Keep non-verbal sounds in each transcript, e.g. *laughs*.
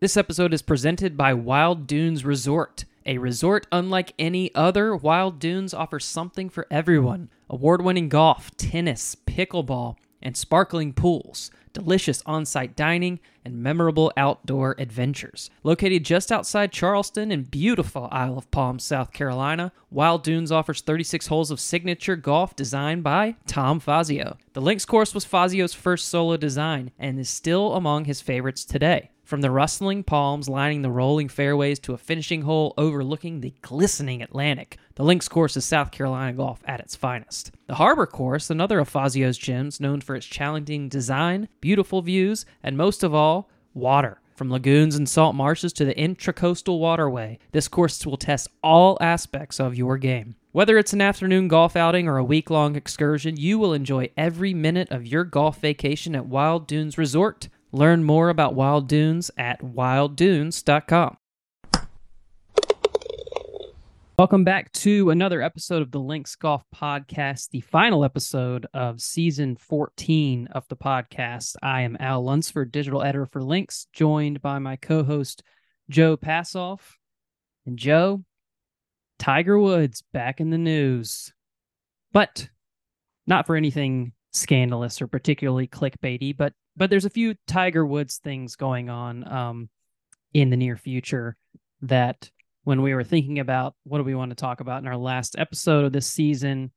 This episode is presented by Wild Dunes Resort. A resort unlike any other, Wild Dunes offers something for everyone award winning golf, tennis, pickleball, and sparkling pools, delicious on site dining, and memorable outdoor adventures. Located just outside Charleston in beautiful Isle of Palms, South Carolina, Wild Dunes offers 36 holes of signature golf designed by Tom Fazio. The links course was Fazio's first solo design and is still among his favorites today. From the rustling palms lining the rolling fairways to a finishing hole overlooking the glistening Atlantic, the links course is South Carolina golf at its finest. The Harbor Course, another of Fazio's gems, known for its challenging design, beautiful views, and most of all, water. From lagoons and salt marshes to the intracoastal waterway, this course will test all aspects of your game. Whether it's an afternoon golf outing or a week long excursion, you will enjoy every minute of your golf vacation at Wild Dunes Resort. Learn more about Wild Dunes at wilddunes.com. Welcome back to another episode of the Links Golf Podcast, the final episode of season 14 of the podcast. I am Al Lunsford, digital editor for Links, joined by my co host, Joe Passov. And Joe, Tiger Woods back in the news, but not for anything scandalous or particularly clickbaity, but but there's a few Tiger Woods things going on um, in the near future that when we were thinking about what do we want to talk about in our last episode of this season,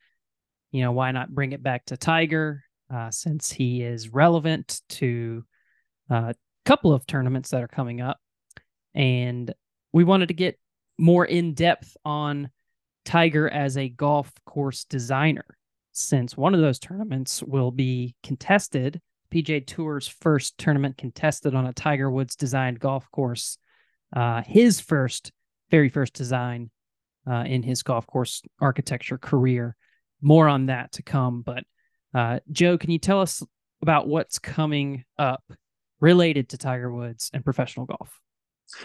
you know, why not bring it back to Tiger uh, since he is relevant to a uh, couple of tournaments that are coming up. And we wanted to get more in depth on Tiger as a golf course designer, since one of those tournaments will be contested PGA Tour's first tournament contested on a Tiger Woods designed golf course. Uh, his first, very first design uh, in his golf course architecture career. More on that to come. But uh, Joe, can you tell us about what's coming up related to Tiger Woods and professional golf?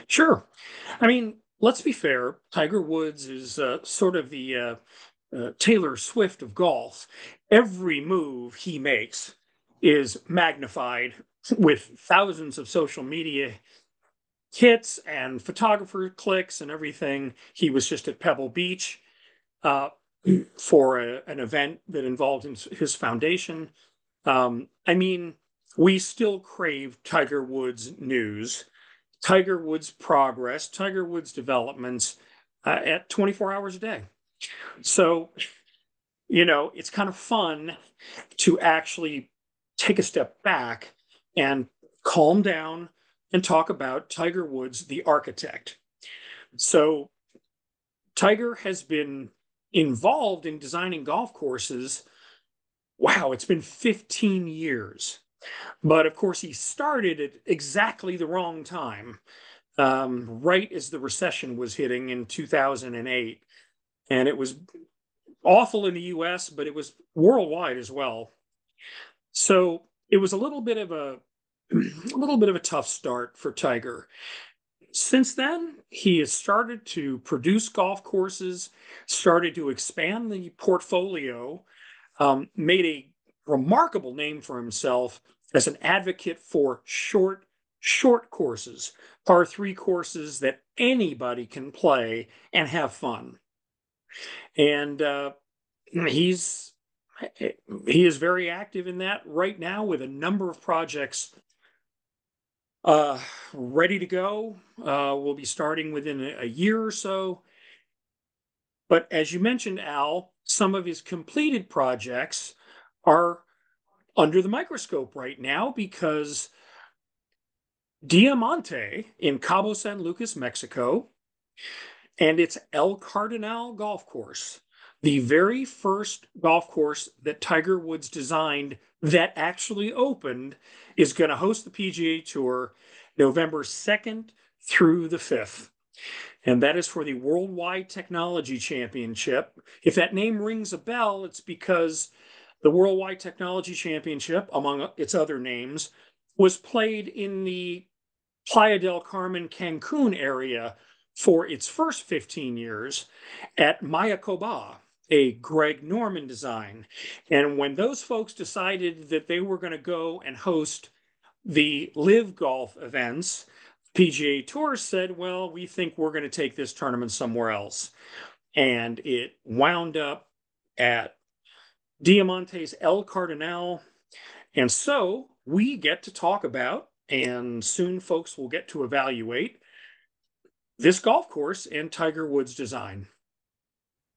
Sure. I mean, let's be fair. Tiger Woods is uh, sort of the uh, uh, Taylor Swift of golf. Every move he makes is magnified with thousands of social media hits and photographer clicks and everything. He was just at Pebble Beach uh, for a, an event that involved his foundation. Um, I mean, we still crave Tiger Woods news, Tiger Woods progress, Tiger Woods developments uh, at 24 hours a day. So, you know, it's kind of fun to actually take a step back and calm down and talk about Tiger Woods, the architect. So, Tiger has been involved in designing golf courses. Wow, it's been 15 years. But of course, he started at exactly the wrong time, um, right as the recession was hitting in 2008. And it was awful in the US, but it was worldwide as well. So it was a little bit of a *clears throat* a little bit of a tough start for Tiger. Since then, he has started to produce golf courses, started to expand the portfolio, um, made a remarkable name for himself as an advocate for short, short courses, par three courses that anybody can play and have fun. And uh, he's he is very active in that right now with a number of projects uh, ready to go. Uh, we'll be starting within a, year or so. But as you mentioned, Al, some of his completed projects are under the microscope right now because Diamante in Cabo San Lucas, Mexico, and its El Cardonal golf course the very first golf course that Tiger Woods designed that actually opened is going to host the PGA Tour November 2nd through the 5th. And that is for the Worldwide Technology Championship. If that name rings a bell, it's because the Worldwide Technology Championship, among its other names, was played in the Playa del Carmen, Cancun area for its first 15 years at Mayakoba, a Greg Norman design. And when those folks decided that they were going to go and host the live golf events, PGA Tour said, well, we think we're going to take this tournament somewhere else. And it wound up at Diamante's El Cardonal. And so we get to talk about, and soon folks will get to evaluate this golf course and Tiger Woods' design.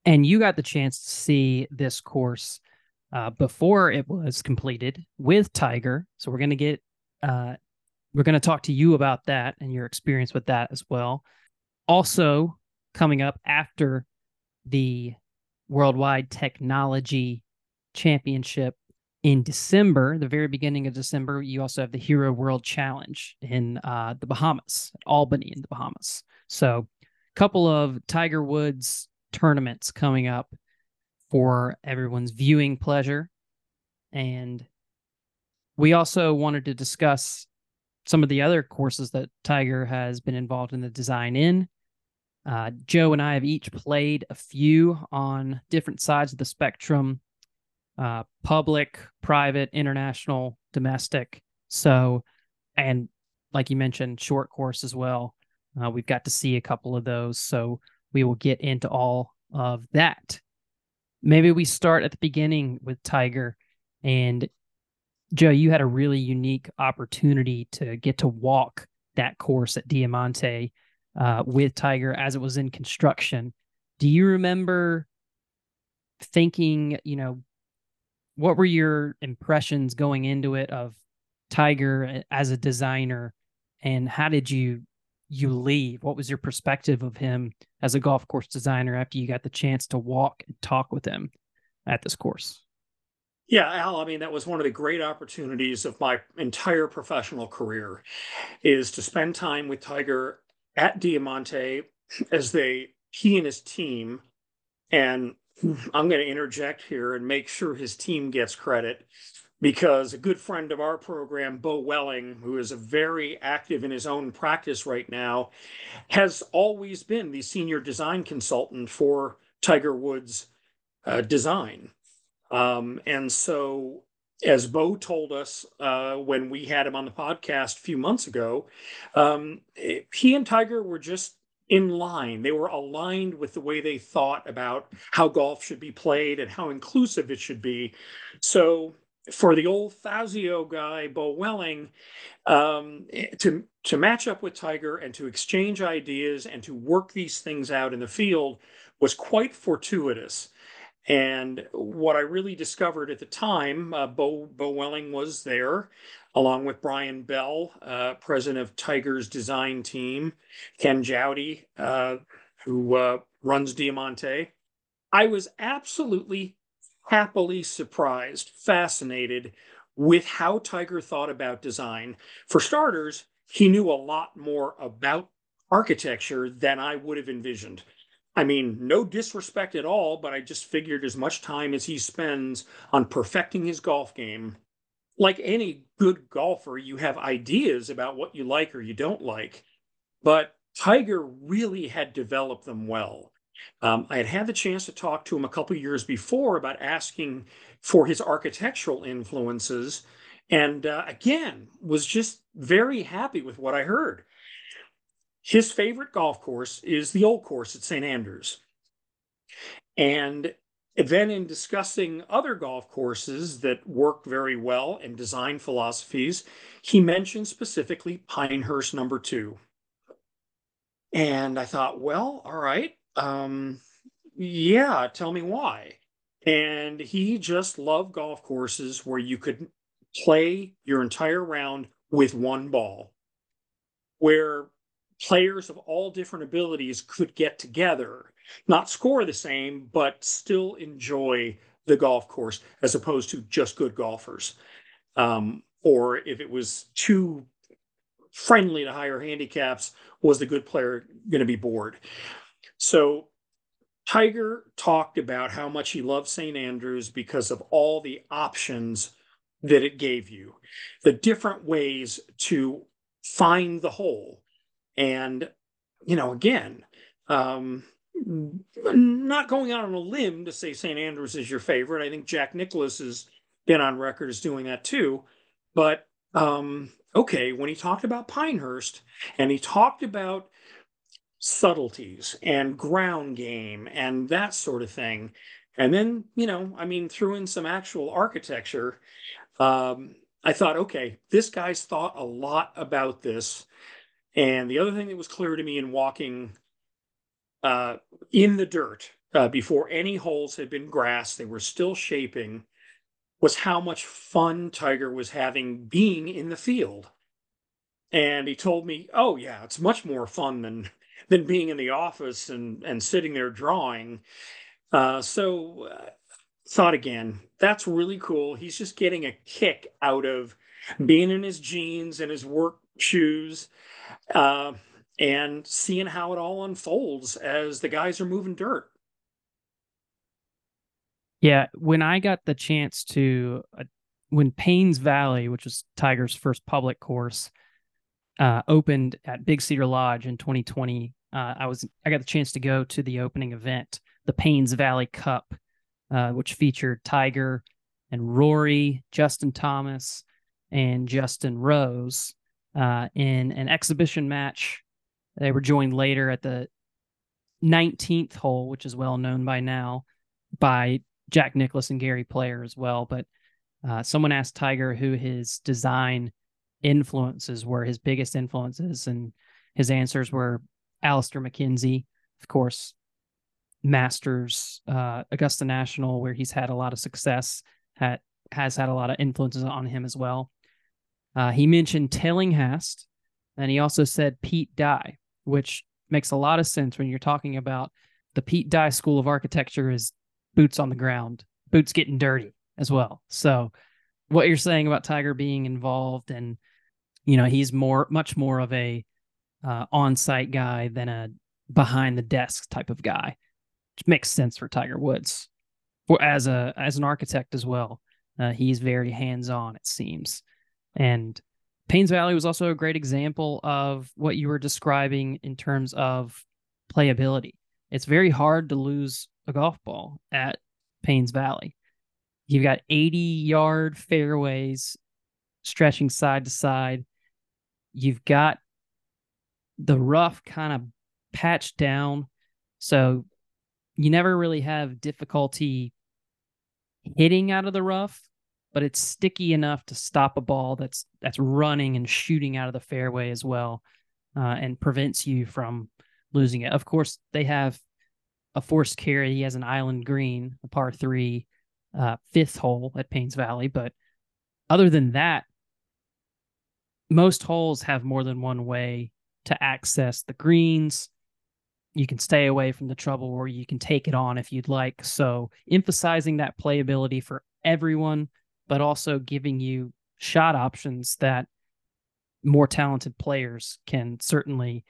And you got the chance to see this course uh, before it was completed with Tiger. So we're going to get, uh, we're going to talk to you about that and your experience with that as well. Also, coming up after the Worldwide Technology Championship in December, the very beginning of December, you also have the Hero World Challenge in uh, the Bahamas, Albany in the Bahamas. So, a couple of Tiger Woods tournaments coming up for everyone's viewing pleasure. And we also wanted to discuss some of the other courses that Tiger has been involved in the design in. Uh, Joe and I have each played a few on different sides of the spectrum uh, public, private, international, domestic. So, and like you mentioned, short course as well. Uh, we've got to see a couple of those. So, we will get into all of that. Maybe we start at the beginning with Tiger. And Joe, you had a really unique opportunity to get to walk that course at Diamante uh, with Tiger as it was in construction. Do you remember thinking, you know, what were your impressions going into it of Tiger as a designer and how did you you leave? What was your perspective of him as a golf course designer after you got the chance to walk and talk with him at this course? Yeah, Al, I mean, that was one of the great opportunities of my entire professional career is to spend time with Tiger at Diamante as they, he and his team, and I'm going to interject here and make sure his team gets credit because a good friend of our program, Beau Welling, who is a very active in his own practice right now, has always been the senior design consultant for Tiger Woods uh, design. Um, and so, as Beau told us uh, when we had him on the podcast a few months ago, um, he and Tiger were just in line. They were aligned with the way they thought about how golf should be played and how inclusive it should be. So for the old Fazio guy, Beau Welling, um, to to match up with Tiger and to exchange ideas and to work these things out in the field was quite fortuitous. And what I really discovered at the time, uh, Beau, Beau Welling was there, along with Bryan Bell, uh, president of Tiger's design team, Ken Jowdy, uh, who uh, runs Diamante. I was absolutely happily surprised, fascinated with how Tiger thought about design. For starters, he knew a lot more about architecture than I would have envisioned. I mean, no disrespect at all, but I just figured as much time as he spends on perfecting his golf game, like any good golfer, you have ideas about what you like or you don't like. But Tiger really had developed them well. Um, I had had the chance to talk to him a couple years before about asking for his architectural influences, and uh, again was just very happy with what I heard. His favorite golf course is the old course at St. Andrews, and then in discussing other golf courses that work very well and design philosophies, he mentioned specifically Pinehurst number two. And I thought, well, all right, um, yeah, tell me why. And he just loved golf courses where you could play your entire round with one ball, where players of all different abilities could get together, not score the same, but still enjoy the golf course as opposed to just good golfers. Um, or if it was too friendly to higher handicaps, was the good player going to be bored? So Tiger talked about how much he loved St. Andrews because of all the options that it gave you, the different ways to find the hole. And, you know, again, um, not going out on a limb to say St. Andrews is your favorite. I think Jack Nicklaus has been on record as doing that too. But um, okay, when he talked about Pinehurst and he talked about subtleties and ground game and that sort of thing, and then, you know, I mean, threw in some actual architecture, um, I thought, okay, this guy's thought a lot about this. And the other thing that was clear to me in walking uh, in the dirt uh, before any holes had been grassed, they were still shaping, was how much fun Tiger was having being in the field. And he told me, "Oh yeah, it's much more fun than than being in the office and and sitting there drawing." Uh, so uh, thought again, that's really cool. He's just getting a kick out of being in his jeans and his work shoes. Uh, and seeing how it all unfolds as the guys are moving dirt. Yeah, when I got the chance to, uh, when Paynes Valley, which was Tiger's first public course, uh, opened at Big Cedar Lodge in 2020, uh, I was I got the chance to go to the opening event, the Paynes Valley Cup, uh, which featured Tiger and Rory, Justin Thomas, and Justin Rose uh, in an exhibition match. They were joined later at the 19th hole, which is well known by now, by Jack Nicklaus and Gary Player as well. But uh, someone asked Tiger who his design influences were, his biggest influences, and his answers were Alister MacKenzie, of course, Masters, uh, Augusta National, where he's had a lot of success, had, has had a lot of influences on him as well. Uh, he mentioned Tillinghast, and he also said Pete Dye, which makes a lot of sense when you're talking about the Pete Dye School of Architecture is boots on the ground, boots getting dirty as well. So what you're saying about Tiger being involved and you know, he's more much more of a uh, on-site guy than a behind the desk type of guy. Which makes sense for Tiger Woods. For as a as an architect as well. Uh, he's very hands-on it seems. And Paynes Valley was also a great example of what you were describing in terms of playability. It's very hard to lose a golf ball at Paynes Valley. You've got 80 yard fairways stretching side to side. You've got the rough kind of patched down. So you never really have difficulty hitting out of the rough, but it's sticky enough to stop a ball that's that's running and shooting out of the fairway as well, uh, and prevents you from losing it. Of course, they have a forced carry. He has an island green, a par three, uh, fifth hole at Paynes Valley. But other than that, most holes have more than one way to access the greens. You can stay away from the trouble or you can take it on if you'd like. So, emphasizing that playability for everyone, but also giving you shot options that more talented players can certainly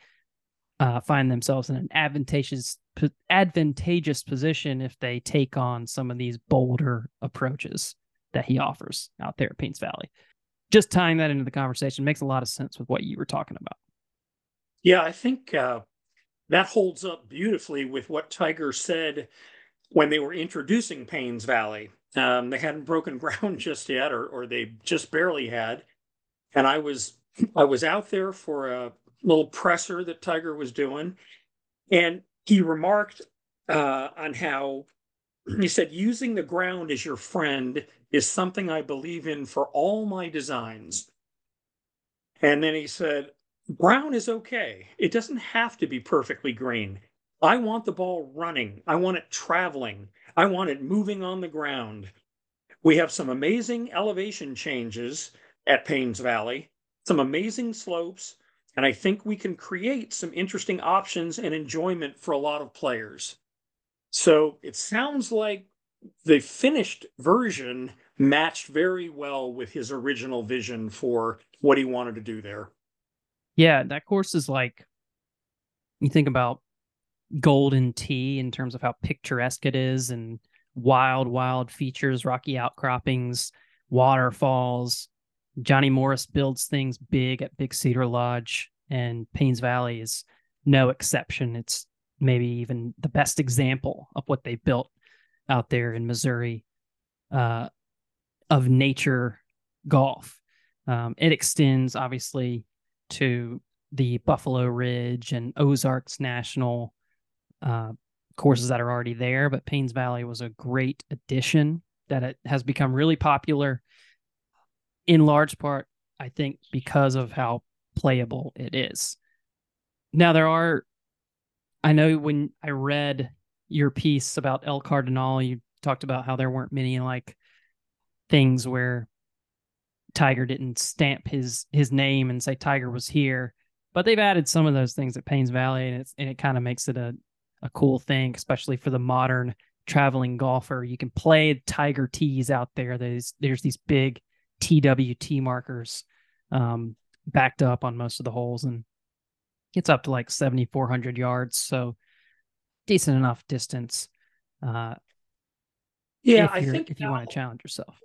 uh, find themselves in an advantageous advantageous position if they take on some of these bolder approaches that he offers out there at Paynes Valley. Just tying that into the conversation makes a lot of sense with what you were talking about. Yeah, I think uh, that holds up beautifully with what Tiger said when they were introducing Paynes Valley. Um, they hadn't broken *laughs* ground just yet, or or they just barely had. And I was I was out there for a little presser that Tiger was doing, and he remarked uh, on how he said using the ground as your friend is something I believe in for all my designs. And then he said, Brown is okay. It doesn't have to be perfectly green. I want the ball running. I want it traveling. I want it moving on the ground. We have some amazing elevation changes at Paynes Valley, some amazing slopes, and I think we can create some interesting options and enjoyment for a lot of players. So it sounds like the finished version matched very well with his original vision for what he wanted to do there. Yeah, that course is like you think about Golden Tee in terms of how picturesque it is and wild, wild features, rocky outcroppings, waterfalls. Johnny Morris builds things big at Big Cedar Lodge, and Paynes Valley is no exception. It's maybe even the best example of what they built out there in Missouri uh, of nature golf. Um, it extends obviously to the Buffalo Ridge and Ozarks National uh, courses that are already there, but Paynes Valley was a great addition that it has become really popular in large part, I think, because of how playable it is. Now, there are, I know when I read your piece about El Cardonal, you talked about how there weren't many like things where Tiger didn't stamp his his name and say Tiger was here, but they've added some of those things at Paynes Valley, and it's and it kind of makes it a a cool thing, especially for the modern traveling golfer. You can play Tiger tees out there. There's there's these big TWT markers um, backed up on most of the holes, and gets up to like 7,400 yards. So decent enough distance. Uh, yeah, I think if you want to challenge yourself.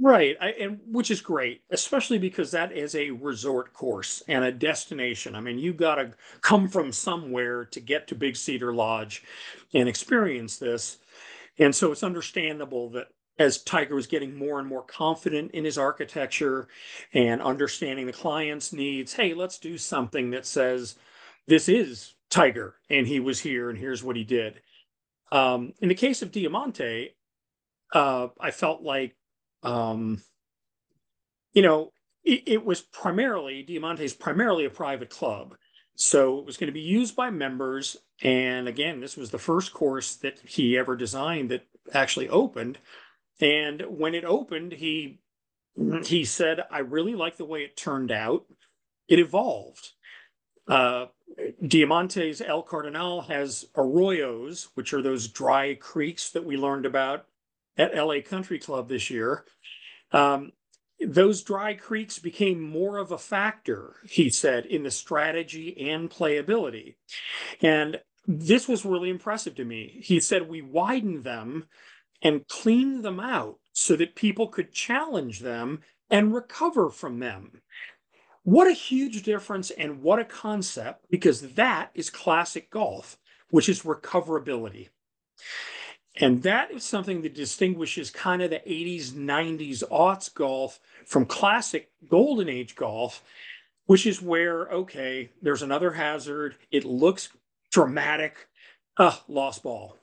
Right, I, and which is great, especially because that is a resort course and a destination. I mean, you got to come from somewhere to get to Big Cedar Lodge and experience this. And so it's understandable that as Tiger was getting more and more confident in his architecture and understanding the client's needs, hey, let's do something that says this is Tiger and he was here and here's what he did. Um, in the case of Diamante, uh, I felt like um, you know, it, it was primarily Diamante is primarily a private club. So it was going to be used by members. And again, this was the first course that he ever designed that actually opened. And when it opened, he he said, I really like the way it turned out. It evolved. Uh, Diamante's El Cardonal has arroyos, which are those dry creeks that we learned about at LA Country Club this year. Um, those dry creeks became more of a factor, he said, in the strategy and playability. And this was really impressive to me. He said, We widened them and cleaned them out so that people could challenge them and recover from them. What a huge difference and what a concept, because that is classic golf, which is recoverability. And that is something that distinguishes kind of the 80s, 90s, aughts golf from classic golden age golf, which is where, okay, there's another hazard. It looks dramatic. Ah, lost ball.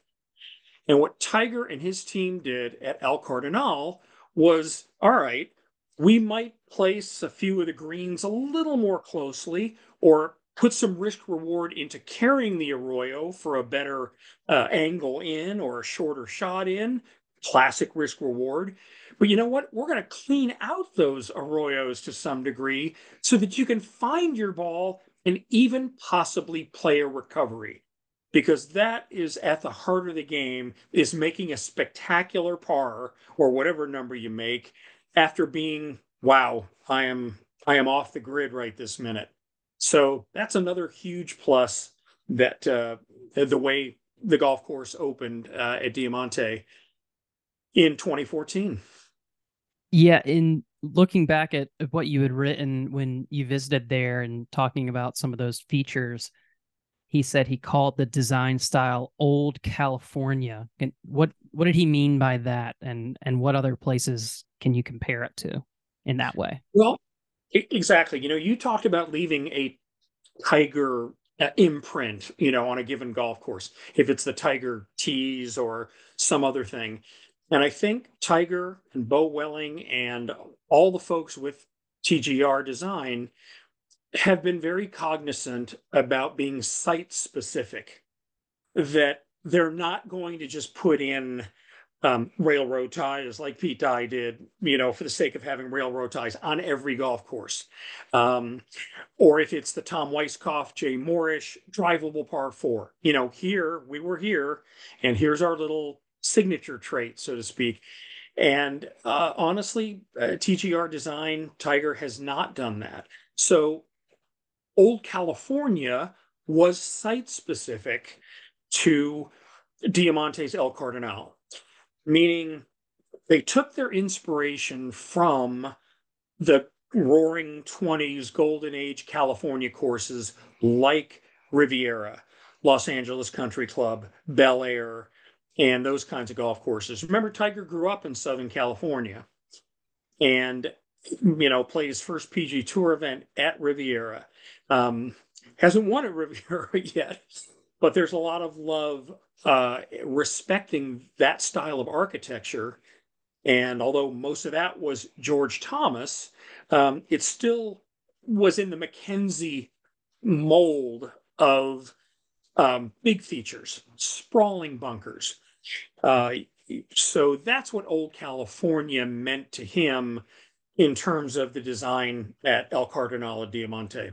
And what Tiger and his team did at El Cardonal was all right, we might place a few of the greens a little more closely or put some risk reward into carrying the arroyo for a better uh, angle in or a shorter shot in. Classic risk reward. But you know what? We're going to clean out those arroyos to some degree so that you can find your ball and even possibly play a recovery because that is at the heart of the game is making a spectacular par or whatever number you make after being wow i am i am off the grid right this minute so that's another huge plus that uh, the way the golf course opened uh, at Diamante in 2014. Yeah, in looking back at what you had written when you visited there and talking about some of those features, he said he called the design style old California. And what what did he mean by that and and what other places can you compare it to in that way? Well, Exactly. You know, you talked about leaving a tiger uh, imprint, you know, on a given golf course, if it's the tiger tees or some other thing. And I think Tiger and Beau Welling and all the folks with TGR design have been very cognizant about being site specific, that they're not going to just put in um, railroad ties like Pete Dye did, you know, for the sake of having railroad ties on every golf course. Um, or if it's the Tom Weiskopf, Jay Morrish, drivable par four. You know, here we were here, and here's our little signature trait, so to speak. And uh, honestly, uh, TGR design, Tiger has not done that. So Old California was site specific to Diamante's El Cardonal meaning they took their inspiration from the roaring 20s golden age California courses like Riviera, Los Angeles Country Club, Bel Air, and those kinds of golf courses. Remember, Tiger grew up in Southern California. And you know, played his first PG Tour event at Riviera. Um, hasn't won at *laughs* Riviera yet, but there's a lot of love uh, respecting that style of architecture. And although most of that was George Thomas, um, it still was in the Mackenzie mold of um, big features, sprawling bunkers. Uh, so that's what Old California meant to him in terms of the design at El Cardonal of Diamante.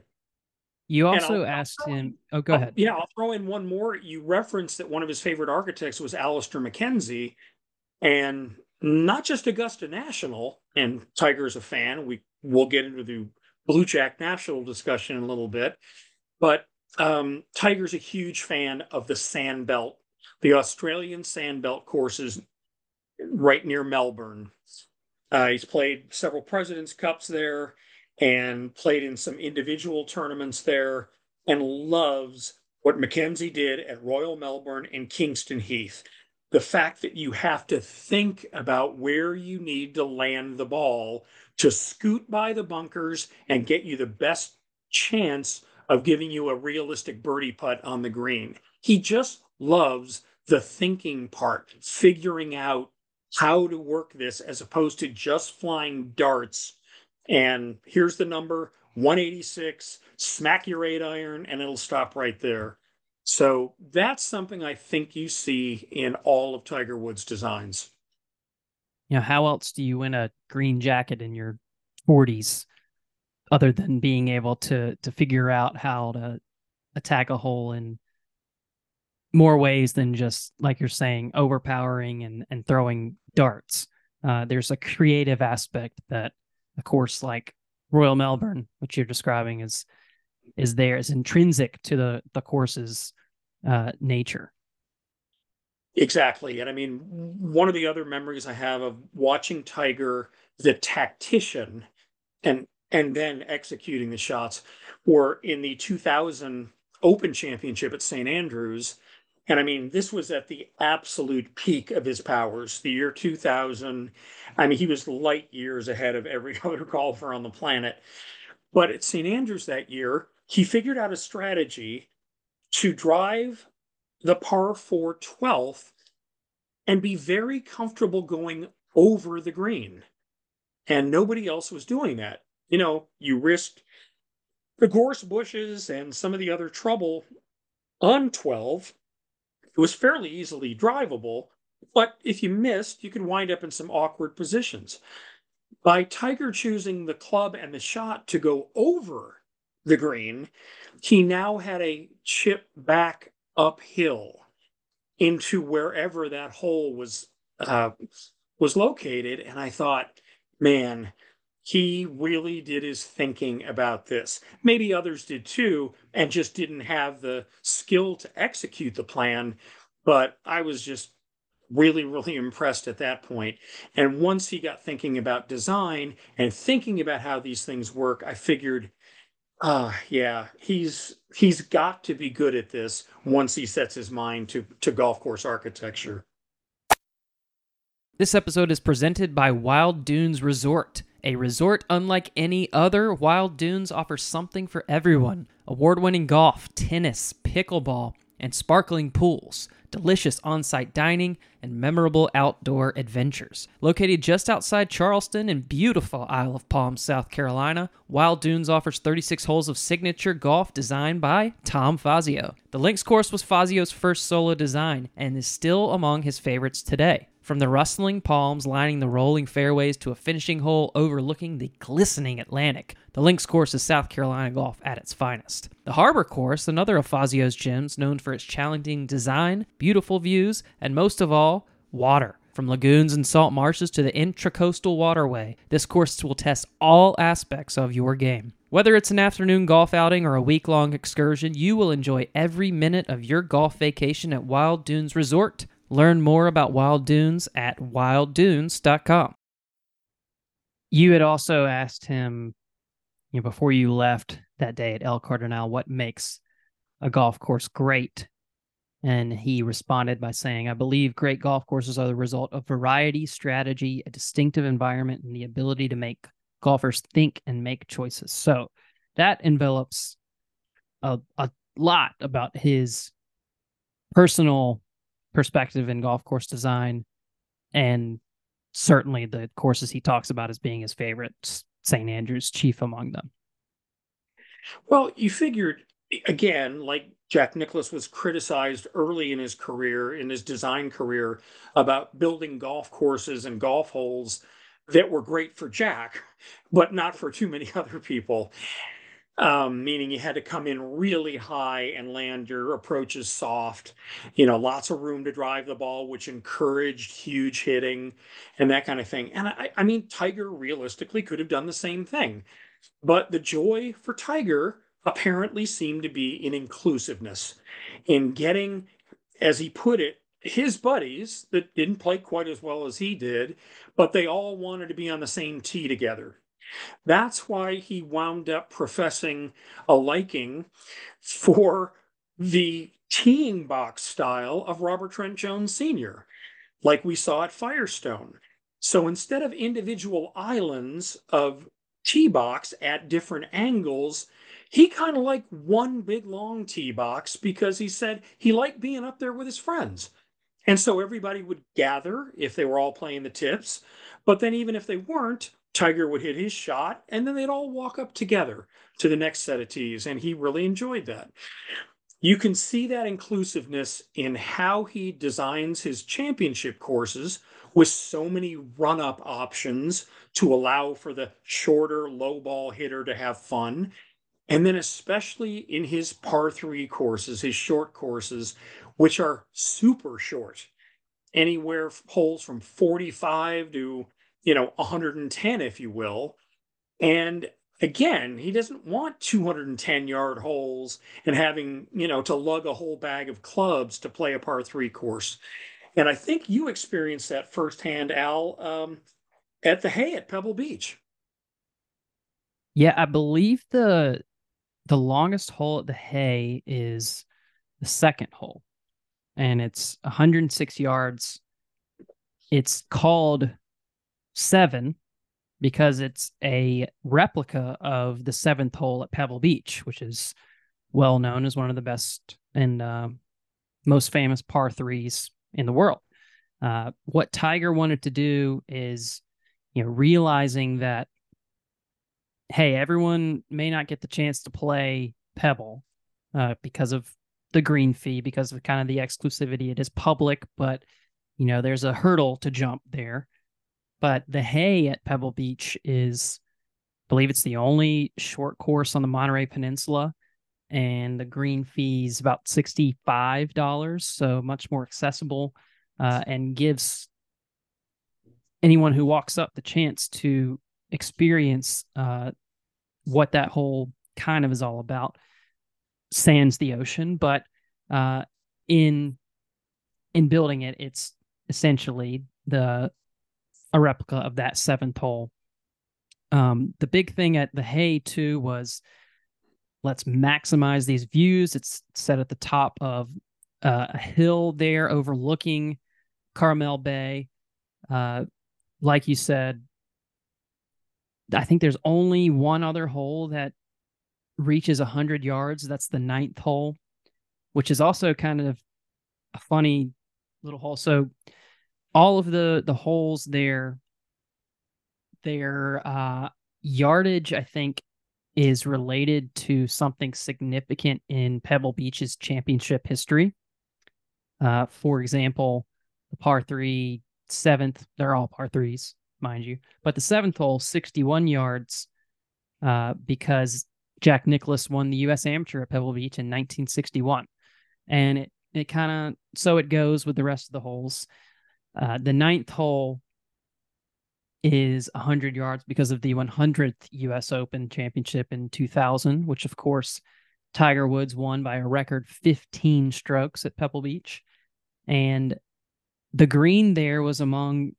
You also asked him. Oh, go ahead. Yeah, I'll throw in one more. You referenced that one of his favorite architects was Alister MacKenzie, and not just Augusta National. And Tiger's a fan. We will get into the Bluejack National discussion in a little bit, but um, Tiger's a huge fan of the Sand Belt, the Australian Sand Belt courses right near Melbourne. Uh, he's played several Presidents Cups there and played in some individual tournaments there and loves what Mackenzie did at Royal Melbourne and Kingston Heath. The fact that you have to think about where you need to land the ball to scoot by the bunkers and get you the best chance of giving you a realistic birdie putt on the green. He just loves the thinking part, figuring out how to work this as opposed to just flying darts. And here's the number 186, smack your eight iron, and it'll stop right there. So that's something I think you see in all of Tiger Woods' designs. You know, how else do you win a green jacket in your 40s other than being able to to figure out how to attack a hole in more ways than just like you're saying overpowering and and throwing darts uh, there's a creative aspect that a course like royal melbourne which you're describing is is there is intrinsic to the the course's uh, nature exactly and i mean one of the other memories i have of watching tiger the tactician and and then executing the shots were in the 2000 Open Championship at St. Andrews. And I mean, this was at the absolute peak of his powers, the year 2000. I mean, he was light years ahead of every *laughs* other golfer on the planet. But at St. Andrews that year, he figured out a strategy to drive the par 4 12th and be very comfortable going over the green. And nobody else was doing that you know, you risked the gorse bushes and some of the other trouble on 12. It was fairly easily drivable, but if you missed, you could wind up in some awkward positions. By Tiger choosing the club and the shot to go over the green, he now had a chip back uphill into wherever that hole was uh, was located, and I thought, man, he really did his thinking about this. Maybe others did too, and just didn't have the skill to execute the plan. But I was just really, really impressed at that point. And once he got thinking about design and thinking about how these things work, I figured, uh yeah, he's he's got to be good at this once he sets his mind to to golf course architecture. This episode is presented by Wild Dunes Resort. A resort unlike any other, Wild Dunes offers something for everyone award winning golf, tennis, pickleball, and sparkling pools, delicious on site dining, and memorable outdoor adventures. Located just outside Charleston in beautiful Isle of Palms, South Carolina, Wild Dunes offers 36 holes of signature golf designed by Tom Fazio. The links course was Fazio's first solo design and is still among his favorites today. From the rustling palms lining the rolling fairways to a finishing hole overlooking the glistening Atlantic, the links course is South Carolina golf at its finest. The Harbor Course, another of Fazio's gems, known for its challenging design, beautiful views, and most of all, water. From lagoons and salt marshes to the intracoastal waterway, this course will test all aspects of your game. Whether it's an afternoon golf outing or a week long excursion, you will enjoy every minute of your golf vacation at Wild Dunes Resort. Learn more about Wild Dunes at wilddunes.com. You had also asked him, you know, before you left that day at El Cardonal, what makes a golf course great. And he responded by saying, I believe great golf courses are the result of variety, strategy, a distinctive environment, and the ability to make golfers think and make choices. So that envelops a, a lot about his personal perspective in golf course design and certainly the courses he talks about as being his favorite, St. Andrews chief among them. Well, you figured again, like Jack Nicklaus was criticized early in his career, in his design career, about building golf courses and golf holes that were great for Jack, but not for too many *laughs* other people. Um, meaning you had to come in really high and land your approaches soft, you know, lots of room to drive the ball, which encouraged huge hitting and that kind of thing. And I, I mean, Tiger realistically could have done the same thing. But the joy for Tiger apparently seemed to be in inclusiveness, in getting, as he put it, his buddies that didn't play quite as well as he did, but they all wanted to be on the same tee together. That's why he wound up professing a liking for the teeing box style of Robert Trent Jones Sr., like we saw at Firestone. So instead of individual islands of tee box at different angles, he kind of liked one big long tee box because he said he liked being up there with his friends. And so everybody would gather if they were all playing the tips. But then, even if they weren't, Tiger would hit his shot and then they'd all walk up together to the next set of tees. And he really enjoyed that. You can see that inclusiveness in how he designs his championship courses with so many run up options to allow for the shorter, low ball hitter to have fun. And then, especially in his par three courses, his short courses, which are super short, anywhere holes from 45 to, you know, 110, if you will. And again, he doesn't want 210 yard holes and having, you know, to lug a whole bag of clubs to play a par three course. And I think you experienced that firsthand, Al, um, at the Hay at Pebble Beach. Yeah, I believe the the longest hole at the Hay is the second hole, and it's 106 yards. It's called seven because it's a replica of the seventh hole at Pebble Beach, which is well known as one of the best and uh, most famous par threes in the world. Uh, what Tiger wanted to do is, you know, realizing that hey, everyone may not get the chance to play Pebble uh, because of the green fee, because of kind of the exclusivity. It is public, but you know, there's a hurdle to jump there. But the hay at Pebble Beach is, I believe it's the only short course on the Monterey Peninsula, and the green fee is about sixty-five dollars, so much more accessible, uh, and gives anyone who walks up the chance to experience uh, what that whole kind of is all about. Sands the ocean, but uh, in in building it, it's essentially the a replica of that seventh hole. Um, the big thing at the hay too was let's maximize these views. It's set at the top of uh, a hill there overlooking Carmel Bay. Uh, like you said, I think there's only one other hole that reaches 100 yards. That's the ninth hole, which is also kind of a funny little hole. So all of the the holes there, their uh, yardage, I think, is related to something significant in Pebble Beach's championship history. Uh, for example, the par three seventh, they're all par threes mind you. But the seventh hole, 61 yards, uh, because Jack Nicklaus won the U.S. Amateur at Pebble Beach in 1961, and it it kind of so it goes with the rest of the holes. Uh, the ninth hole is 100 yards because of the 100th U.S. Open Championship in 2000, which of course Tiger Woods won by a record 15 strokes at Pebble Beach, and the green there was among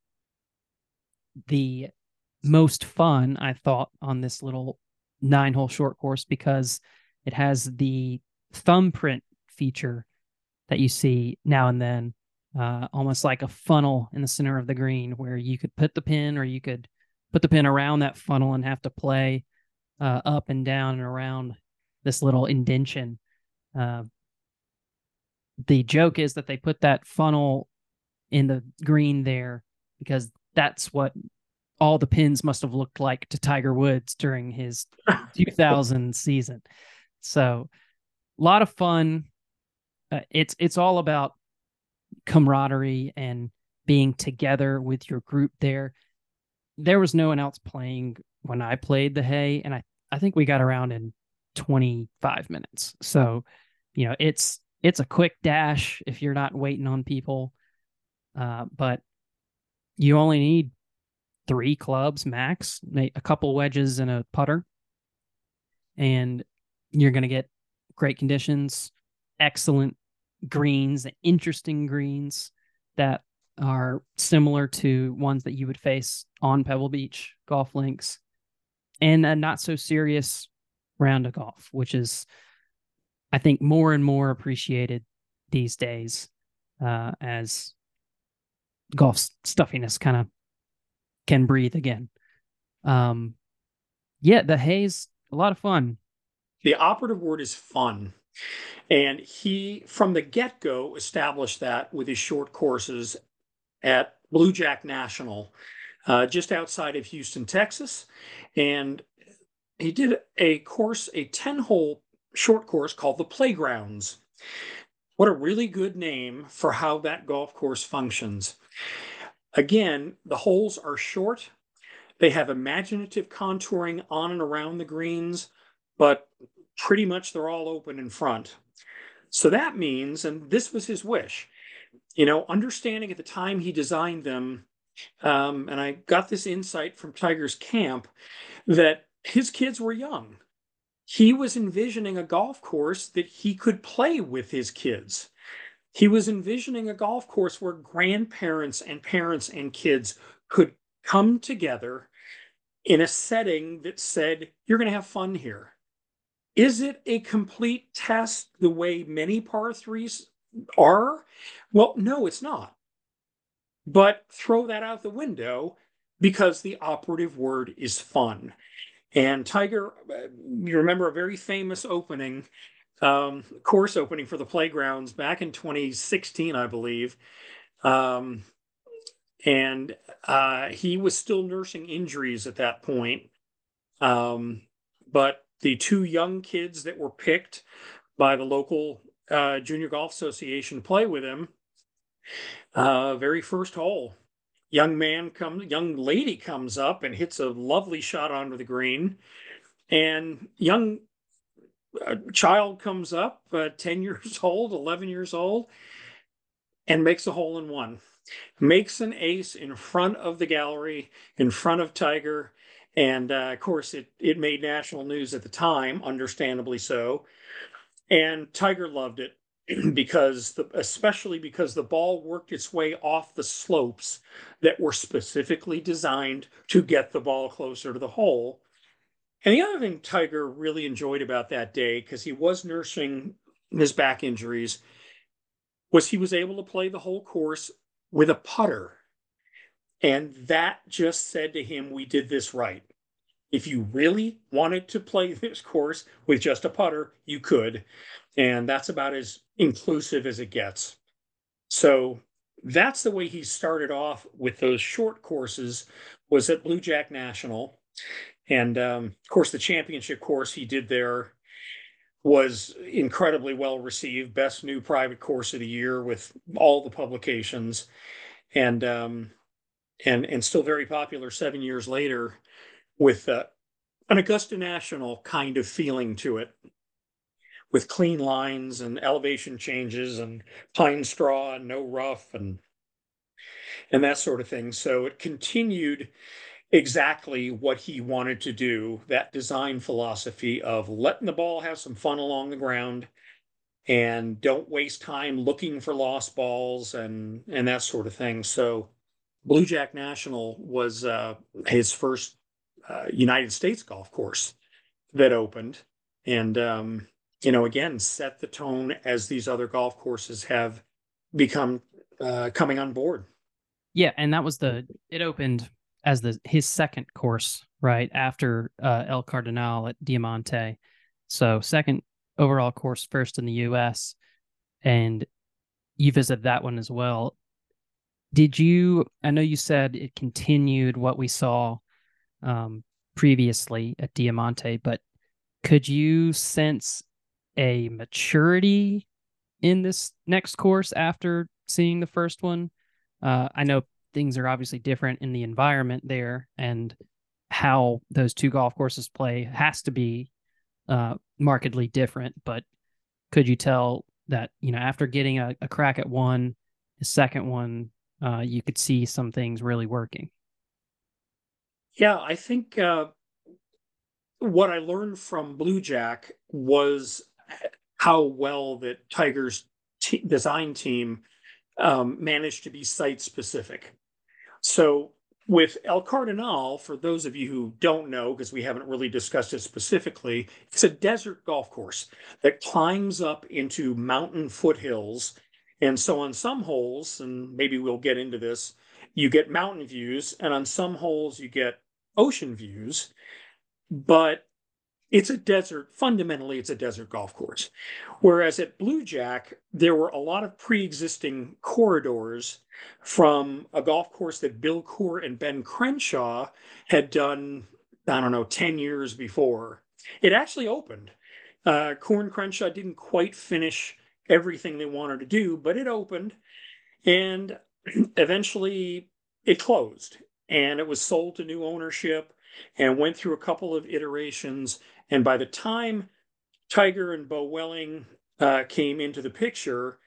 the most fun I thought on this little nine hole short course because it has the thumbprint feature that you see now and then, uh, almost like a funnel in the center of the green where you could put the pin or you could put the pin around that funnel and have to play uh, up and down and around this little indention. Uh, the joke is that they put that funnel in the green there because that's what all the pins must have looked like to Tiger Woods during his *laughs* 2000 season. So, a lot of fun. Uh, it's it's all about camaraderie and being together with your group there. There was no one else playing when I played the hay, and I I think we got around in 25 minutes. So, you know, it's it's a quick dash if you're not waiting on people. Uh, but you only need three clubs max, a couple wedges and a putter, and you're going to get great conditions, excellent greens, interesting greens that are similar to ones that you would face on Pebble Beach golf links, and a not so serious round of golf, which is, I think, more and more appreciated these days uh, as golf stuffiness kind of can breathe again. Um, yeah, the hay's a lot of fun. The operative word is fun. And he, from the get go, established that with his short courses at Bluejack National, uh, just outside of Houston, Texas. And he did a course, a 10 hole short course called the Playgrounds. What a really good name for how that golf course functions. Again, the holes are short. They have imaginative contouring on and around the greens, but pretty much they're all open in front. So that means, and this was his wish, you know, understanding at the time he designed them, um, and I got this insight from Tiger's camp that his kids were young. He was envisioning a golf course that he could play with his kids. He was envisioning a golf course where grandparents and parents and kids could come together in a setting that said, You're going to have fun here. Is it a complete test the way many par threes are? Well, no, it's not. But throw that out the window because the operative word is fun. And Tiger, you remember a very famous opening um, course opening for the playgrounds back in 2016, I believe. Um, and uh, he was still nursing injuries at that point. Um, but the two young kids that were picked by the local uh, Junior Golf Association play with him, uh, very first hole, young man comes, young lady comes up and hits a lovely shot onto the green, and young a child comes up, uh, 10 *laughs* years old, 11 years old, and makes a hole in one, makes an ace in front of the gallery, in front of Tiger. And uh, of course, it, it made national news at the time, understandably so. And Tiger loved it *clears throat* because the, especially because the ball worked its way off the slopes that were specifically designed to get the ball closer to the hole and the other thing Tiger really enjoyed about that day, because he was nursing his back injuries, was he was able to play the whole course with a putter. And that just said to him, We did this right. If you really wanted to play this course with just a putter, you could. And that's about as inclusive as it gets. So that's the way he started off with those short courses was at Bluejack National. And um, of course, the championship course he did there was incredibly well received, best new private course of the year with all the publications, and um, and and still very popular seven years later, with uh, an Augusta National kind of feeling to it, with clean lines and elevation changes and pine straw and no rough and and that sort of thing. So it continued exactly what he wanted to do that design philosophy of letting the ball have some fun along the ground and don't waste time looking for lost balls and and that sort of thing so Bluejack National was uh, his first uh, united states golf course that opened and um, you know again set the tone as these other golf courses have become uh, coming on board yeah and that was the it opened as the his second course, right after uh, El Cardonal at Diamante. So second overall course, first in the U.S. And you visited that one as well. Did you? I know you said it continued what we saw um, previously at Diamante, but could you sense a maturity in this next course after seeing the first one? Uh, I know things are obviously different in the environment there, and how those two golf courses play has to be uh, markedly different. But could you tell that you know after getting a, a crack at one, the second one, uh, you could see some things really working? Yeah, I think uh, what I learned from Bluejack was how well that Tiger's t- design team um, managed to be site specific. So with El Cardonal, for those of you who don't know, because we haven't really discussed it specifically, it's a desert golf course that climbs up into mountain foothills. And so on some holes, and maybe we'll get into this, you get mountain views, and on some holes, you get ocean views. But it's a desert, fundamentally, it's a desert golf course. Whereas at Blue Jack, there were a lot of pre existing corridors from a golf course that Bill Coore and Ben Crenshaw had done, I don't know, 10 years before. It actually opened. Uh, Coore and Crenshaw didn't quite finish everything they wanted to do, but it opened and *clears throat* eventually it closed and it was sold to new ownership and went through a couple of iterations and by the time Tiger and Beau Welling uh, came into the picture,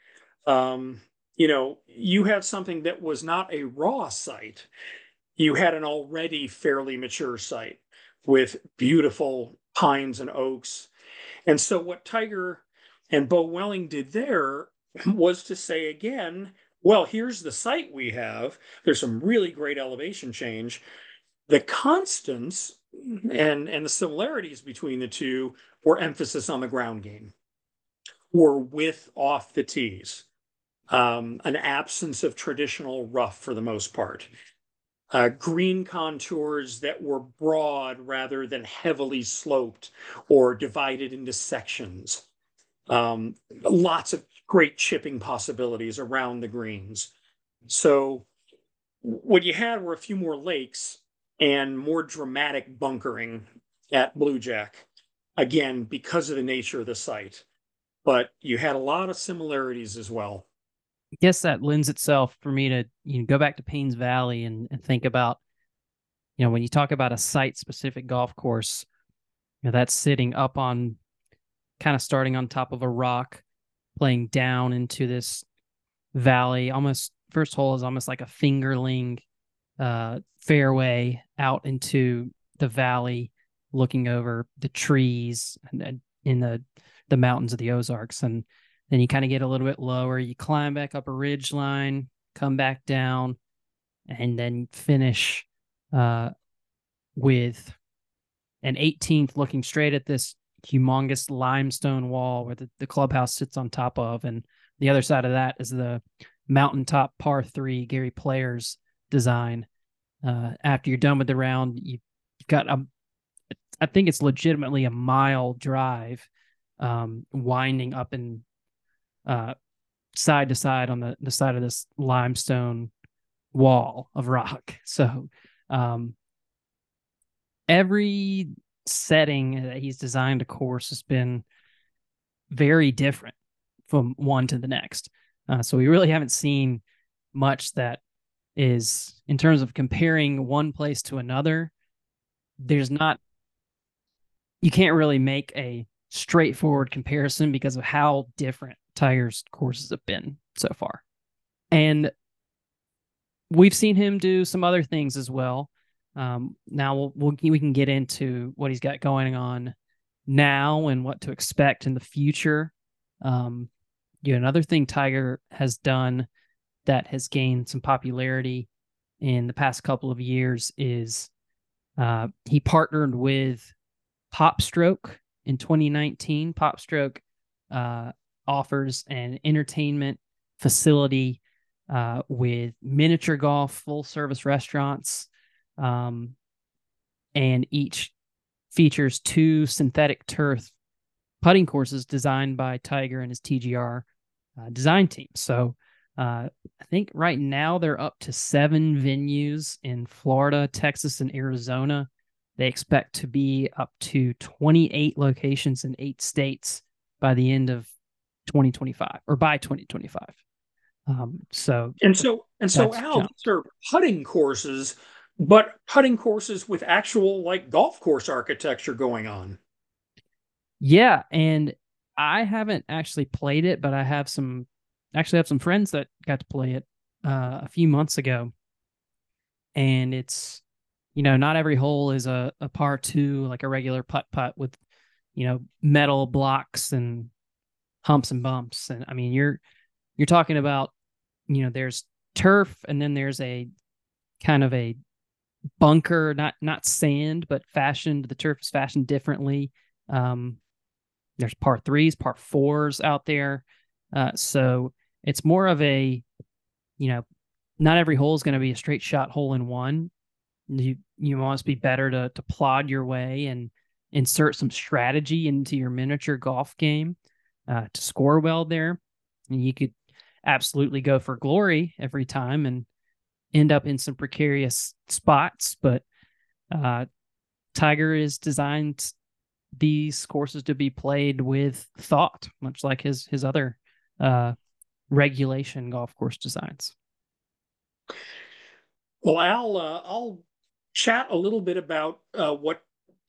um, you know, you had something that was not a raw site. You had an already fairly mature site with beautiful pines and oaks. And so what Tiger and Beau Welling did there *clears throat* was to say again, well, here's the site we have. There's some really great elevation change. The constants and and the similarities between the two were emphasis on the ground game or with off the tees um, an absence of traditional rough for the most part uh, green contours that were broad rather than heavily sloped or divided into sections um, lots of great chipping possibilities around the greens so what you had were a few more lakes and more dramatic bunkering at Bluejack, again, because of the nature of the site. But you had a lot of similarities as well. I guess that lends itself for me to you know, go back to Payne's Valley and, and think about, you know, when you talk about a site specific golf course, you know, that's sitting up on kind of starting on top of a rock, playing down into this valley. Almost first hole is almost like a fingerling uh, fairway out into the valley, looking over the trees and, in the the mountains of the Ozarks, and then you kind of get a little bit lower. You climb back up a ridge line, come back down, and then finish uh, with an 18th looking straight at this humongous limestone wall where the, the clubhouse sits on top of. And the other side of that is the mountaintop par three Gary Players design uh, after you're done with the round, you, have got a, I think it's legitimately a mile drive, um, winding up and uh, side to side on the, the side of this limestone wall of rock. *laughs* So, um, every setting that he's designed a course has been very different from one to the next. Uh, so we really haven't seen much that is in terms of comparing one place to another, there's not, you can't really make a straightforward comparison because of how different Tiger's courses have been so far. And we've seen him do some other things as well. Um, now we'll, we'll, we can get into what he's got going on now and what to expect in the future. Um, you know, another thing Tiger has done that has gained some popularity in the past couple of years is uh, he partnered with PopStroke in 2019. PopStroke uh, offers an entertainment facility uh, with miniature golf, full service restaurants, um, and each features two synthetic turf putting courses designed by Tiger and his TGR uh, design team. So uh, I think right now they're up to seven venues in Florida, Texas, and Arizona. They expect to be up to 28 locations in eight states by the end of 2025 or by 2025. Um, so and so and so Al, these are putting courses, but putting courses with actual like golf course architecture going on. Yeah, and I haven't actually played it, but I have some actually have some friends that got to play it uh, a few months ago, and it's you know not every hole is a, a par two like a regular putt putt with you know metal blocks and humps and bumps, and I mean you're you're talking about you know there's turf and then there's a kind of a bunker not not sand but fashioned the turf is fashioned differently. Um there's par threes par fours out there. Uh so it's more of a you know not every hole is going to be a straight shot hole in one. You you must be better to to plod your way and insert some strategy into your miniature golf game uh, to score well there. And you could absolutely go for glory every time and end up in some precarious spots but uh, tiger is designed these courses to be played with thought much like his his other uh, regulation golf course designs. Well, Al, uh, I'll chat a little bit about uh, what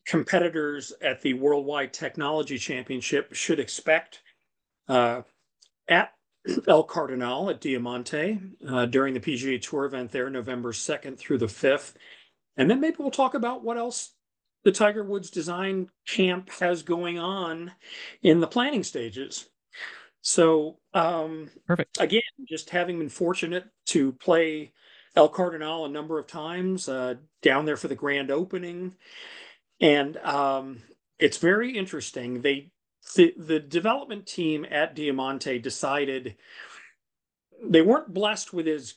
competitors at the Worldwide Technology Championship should expect uh, at El Cardonal at Diamante uh, during the PGA Tour event there, November 2nd through the 5th. And then maybe we'll talk about what else the Tiger Woods design camp has going on in the planning stages. So, um, perfect. Again, just having been fortunate to play El Cardonal a number of times uh, down there for the grand opening, and um, it's very interesting. They the, the development team at Diamante decided they weren't blessed with as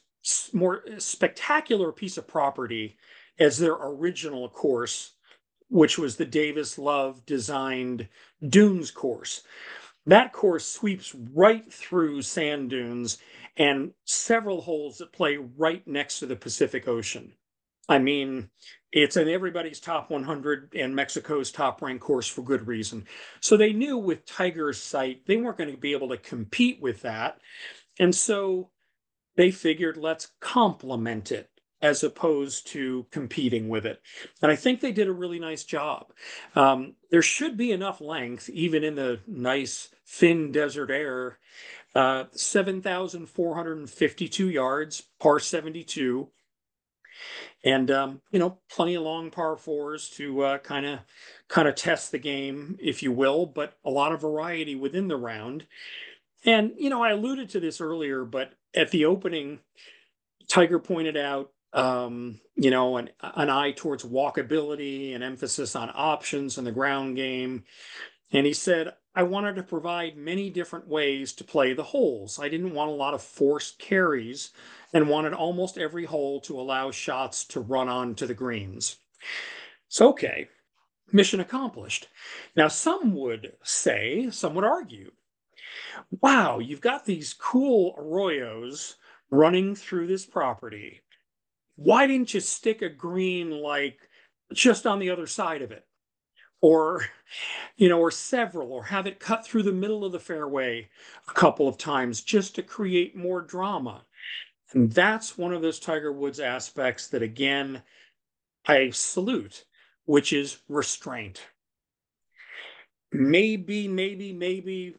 more eh, spectacular piece of property as their original course, which was the Davis Love designed Dunes course. That course sweeps right through sand dunes and several holes that play right next to the Pacific Ocean. I mean, it's in everybody's top 100 and Mexico's top ranked course for good reason. So they knew with Tiger's site, they weren't going to be able to compete with that. And so they figured, let's complement it as opposed to competing with it. And I think they did a really nice job. Um, there should be enough length, even in the nice thin desert air. Uh, 7,452 yards, par 72. And um, you know, plenty of long par fours to kind of kind of test the game, if you will, but a lot of variety within the round. And you know, I alluded to this earlier, but at the opening, Tiger pointed out um, you know, an, an eye towards walkability, and emphasis on options and the ground game. And he said, I wanted to provide many different ways to play the holes. I didn't want a lot of forced carries and wanted almost every hole to allow shots to run onto the greens. So, okay, mission accomplished. Now, some would say, some would argue, wow, you've got these cool arroyos running through this property why didn't you stick a green like just on the other side of it? Or, you know, or several, or have it cut through the middle of the fairway a couple of times just to create more drama. And that's one of those Tiger Woods aspects that, again, I salute, which is restraint. Maybe, maybe, maybe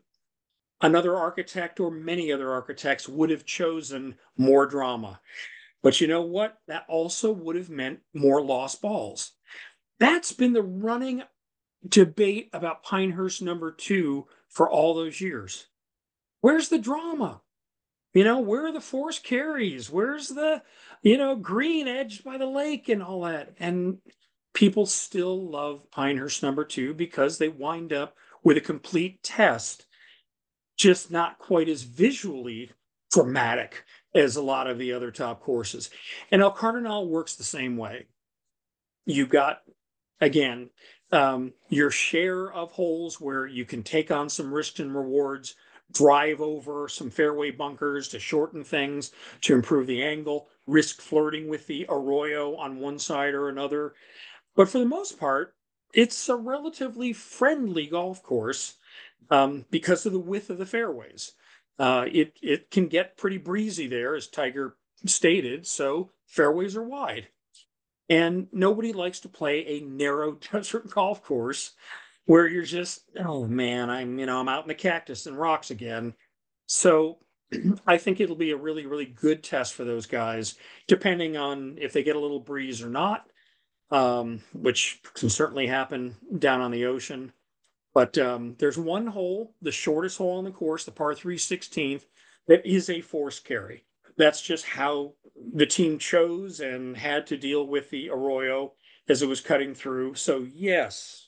another architect or many other architects would have chosen more drama. But you know what? That also would have meant more lost balls. That's been the running debate about Pinehurst number two for all those years. Where's the drama? You know, where are the forced carries? Where's the, you know, green edged by the lake and all that? And people still love Pinehurst number two because they wind up with a complete test, just not quite as visually dramatic as a lot of the other top courses. And El Cardonal works the same way. You've got again um, your share of holes where you can take on some risks and rewards, drive over some fairway bunkers to shorten things, to improve the angle, risk flirting with the arroyo on one side or another. But for the most part, it's a relatively friendly golf course um, because of the width of the fairways. Uh, it it can get pretty breezy there, as Tiger stated. So fairways are wide. And nobody likes to play a narrow *laughs* desert golf course where you're just, oh man, I'm, you know, I'm out in the cactus and rocks again. So *clears throat* I think it'll be a really, really good test for those guys, depending on if they get a little breeze or not, um, which can certainly happen down on the ocean. But um, there's one hole, the shortest hole on the course, the par 3 16th, that is a force carry that's just how the team chose and had to deal with the Arroyo as it was cutting through. So, yes,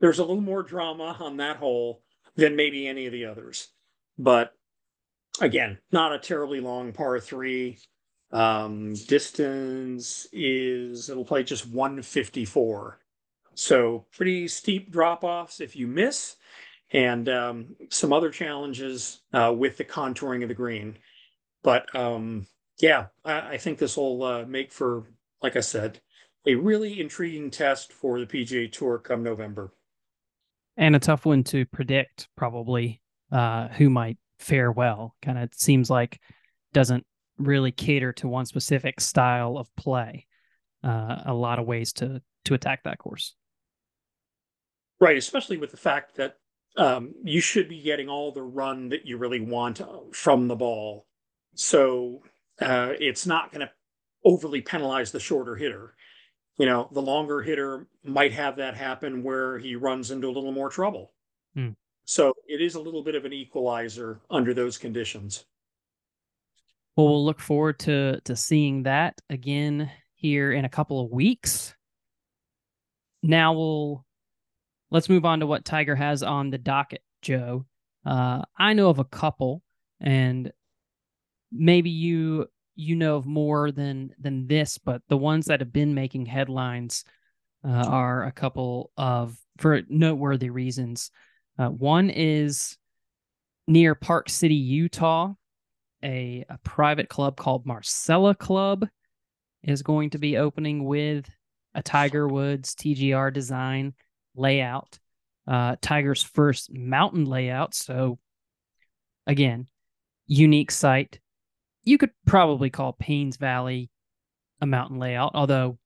there's a little more drama on that hole than maybe any of the others. But again, not a terribly long par three. Um, distance is, it'll play just 154. So, pretty steep drop offs if you miss, and um, some other challenges uh, with the contouring of the green. But um, yeah, I, I think this will uh, make for, like I said, a really intriguing test for the PGA Tour come November. And a tough one to predict, probably, uh, who might fare well. Kind of seems like doesn't really cater to one specific style of play. Uh, a lot of ways to to attack that course. Right, especially with the fact that um, you should be getting all the run that you really want uh, from the ball so uh, it's not going to overly penalize the shorter hitter. You know, the longer hitter might have that happen where he runs into a little more trouble. Hmm. So it is a little bit of an equalizer under those conditions. Well, we'll look forward to to seeing that again here in a couple of weeks. Now we'll let's move on to what Tiger has on the docket, Joe. Uh, I know of a couple, and maybe you you know of more than than this, but the ones that have been making headlines uh, are a couple of for noteworthy reasons. Uh, one is near Park City, Utah. A, a private club called Marcella Club is going to be opening with a Tiger Woods TGR design layout. Uh, Tiger's first mountain layout. So, again, unique site you could probably call Payne's Valley a mountain layout, although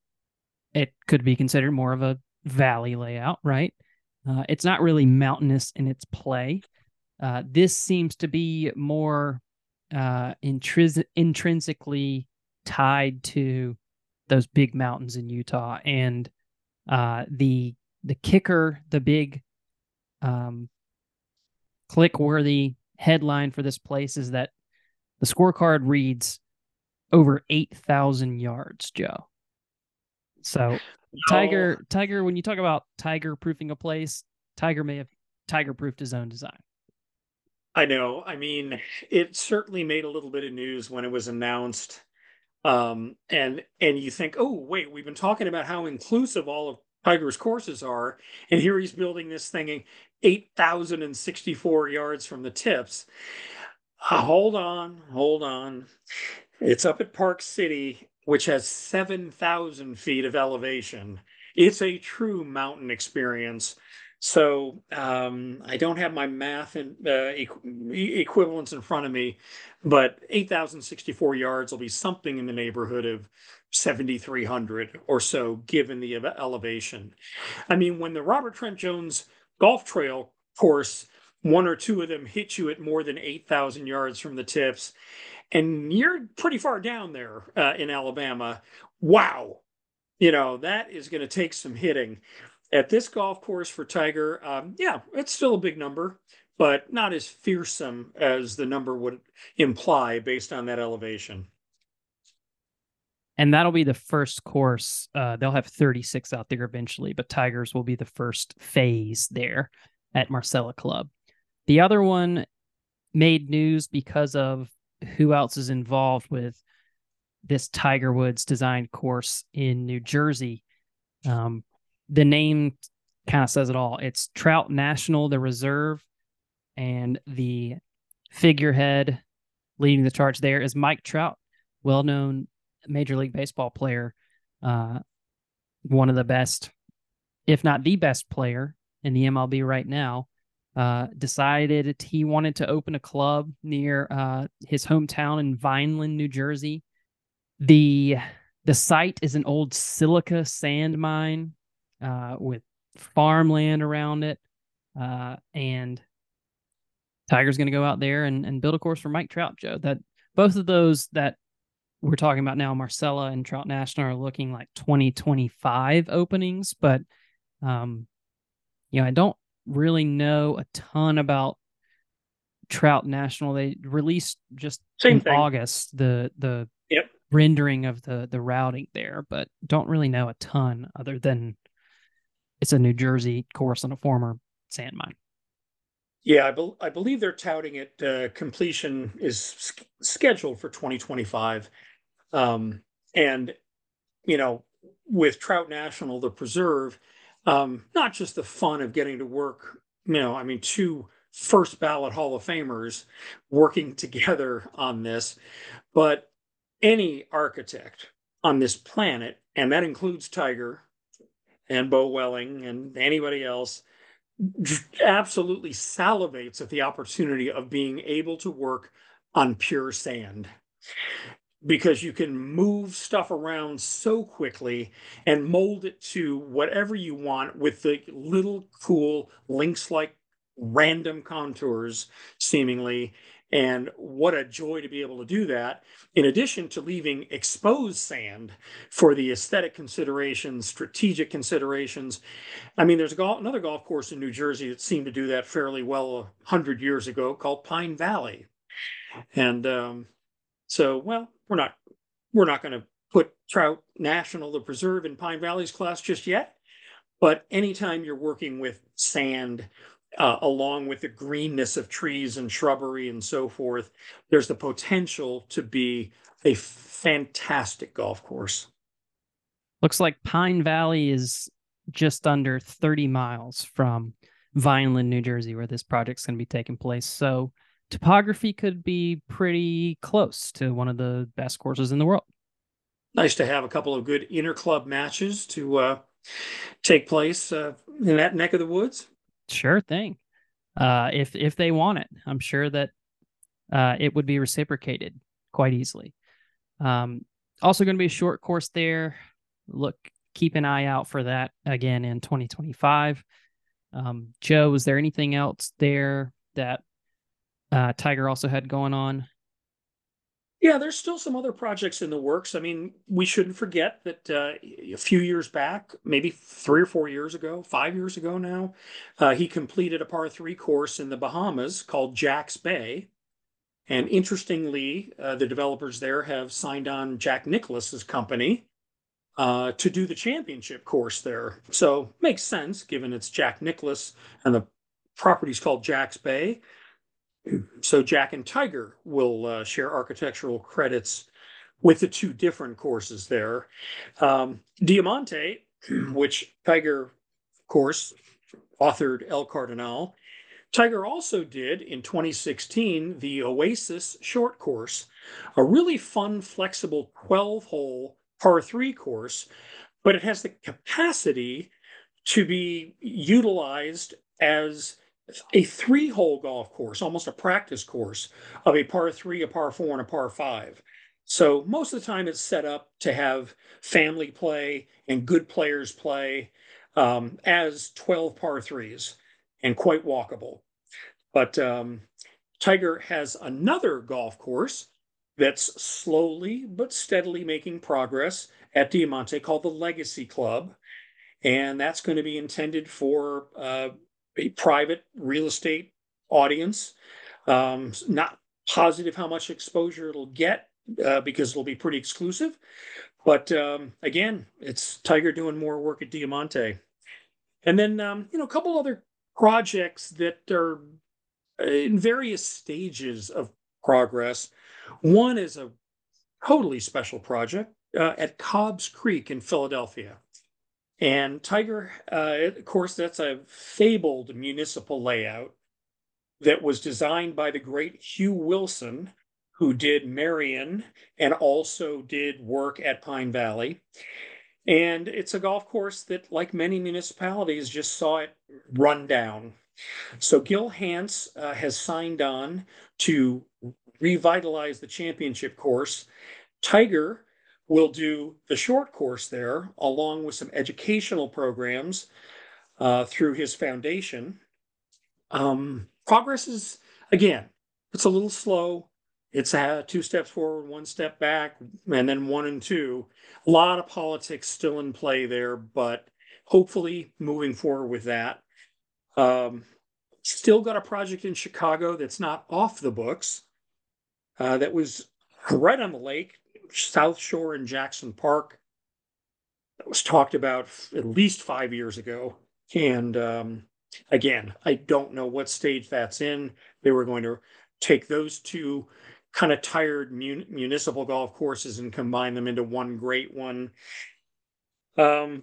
it could be considered more of a valley layout, right? Uh, it's not really mountainous in its play. Uh, this seems to be more uh, intris- intrinsically tied to those big mountains in Utah, and uh, the the kicker, the big um, click worthy headline for this place is that the scorecard reads over 8,000 yards, Joe. So, Tiger, oh. Tiger, when you talk about Tiger proofing a place, Tiger may have Tiger proofed his own design. I know. I mean, it certainly made a little bit of news when it was announced. Um, and and you think, oh wait, we've been talking about how inclusive all of Tiger's courses are, and here he's building this thing eight thousand and sixty four yards from the tips. Uh, hold on, hold on. It's up at Park City, which has 7,000 feet of elevation. It's a true mountain experience. So um, I don't have my math and uh, equ- equivalents in front of me, but 8,064 yards will be something in the neighborhood of 7,300 or so, given the elevation. I mean, when the Robert Trent Jones Golf Trail course one or two of them hit you at more than 8,000 yards from the tips, and you're pretty far down there uh, in Alabama. Wow. You know, that is going to take some hitting. At this golf course for Tiger, um, yeah, it's still a big number, but not as fearsome as the number would imply based on that elevation. And that'll be the first course. Uh, they'll have 36 out there eventually, but Tigers will be the first phase there at Marcella Club. The other one made news because of who else is involved with this Tiger Woods designed course in New Jersey. Um, the name kind of says it all. It's Trout National, the reserve, and the figurehead leading the charge there is Mike Trout, well known Major League Baseball player, uh, one of the best, if not the best player in the MLB right now. Uh, decided he wanted to open a club near uh, his hometown in Vineland, New Jersey. The the site is an old silica sand mine uh, with farmland around it, uh, and Tiger's going to go out there and, and build a course for Mike Trout, Joe. That both of those that we're talking about now, Marcella and Trout National, are looking like 2025 openings, but um, you know, I don't really know a ton about Trout National. They released just Same in thing. August the the Yep. rendering of the the routing there, but don't really know a ton other than it's a New Jersey course on a former sand mine. Yeah, I, bel I believe they're touting it. Uh, completion is scheduled for 2025. Um, and, you know, with Trout National, the preserve, um, not just the fun of getting to work, you know, I mean, two first ballot Hall of Famers working *laughs* together on this, but any architect on this planet, and that includes Tiger and Beau Welling and anybody else, absolutely salivates at the opportunity of being able to work on pure sand because you can move stuff around so quickly and mold it to whatever you want with the little cool links like random contours seemingly and what a joy to be able to do that in addition to leaving exposed sand for the aesthetic considerations strategic considerations I mean, there's another golf course in New Jersey that seemed to do that fairly well a hundred years ago called Pine Valley. And um, so, well, we're not we're not going to put Trout National, the preserve in Pine Valley's class just yet. But anytime you're working with sand, uh, along with the greenness of trees and shrubbery and so forth, there's the potential to be a fantastic golf course. Looks like Pine Valley is just under 30 miles from Vineland, New Jersey, where this project's going to be taking place. So topography could be pretty close to one of the best courses in the world. Nice to have a couple of good inner club matches to uh, take place uh, in that neck of the woods. Sure thing. Uh, if if they want it, I'm sure that uh, it would be reciprocated quite easily. Um, also, going to be a short course there. Look, keep an eye out for that again in 2025. Um, Joe, was there anything else there that uh, Tiger also had going on? Yeah, there's still some other projects in the works. I mean, we shouldn't forget that uh, a few years back, maybe three or four years ago, five years ago now, uh, he completed a par three course in the Bahamas called Jack's Bay. And interestingly, uh, the developers there have signed on Jack Nicklaus's company uh, to do the championship course there. So makes sense given it's Jack Nicklaus and the property's called Jack's Bay. So Jack and Tiger will uh, share architectural credits with the two different courses there. Um, Diamante, *clears throat* which Tiger, of course, authored El Cardonal. Tiger also did in 2016 the Oasis short course, a really fun, flexible 12 hole par three course, but it has the capacity to be utilized as a three hole golf course, almost a practice course of a par three, a par four, and a par five. So most of the time it's set up to have family play and good players play um, as 12 par threes and quite walkable. But um, Tiger has another golf course that's slowly but steadily making progress at Diamante called the Legacy Club. And that's going to be intended for uh, a private real estate audience. Um, not positive how much exposure it'll get uh, because it'll be pretty exclusive. But um, again, it's Tiger doing more work at Diamante. And then, um, you know, a couple other projects that are in various stages of progress. One is a totally special project uh, at Cobb's Creek in Philadelphia. And Tiger, uh, of course, that's a fabled municipal layout that was designed by the great Hugh Wilson, who did Merion and also did work at Pine Valley. And it's a golf course that, like many municipalities, just saw it run down. So Gil Hanse uh, has signed on to revitalize the championship course. Tiger will do the short course there, along with some educational programs uh, through his foundation. Um, progress is, again, it's a little slow. It's uh, two steps forward, one step back, and then one and two. A lot of politics still in play there, but hopefully moving forward with that. Um, still got a project in Chicago that's not off the books. Uh, that was right on the lake, South Shore in Jackson Park. That was talked about at least five years ago. And um, again, I don't know what stage that's in. They were going to take those two kind of tired mun- municipal golf courses and combine them into one great one. Um,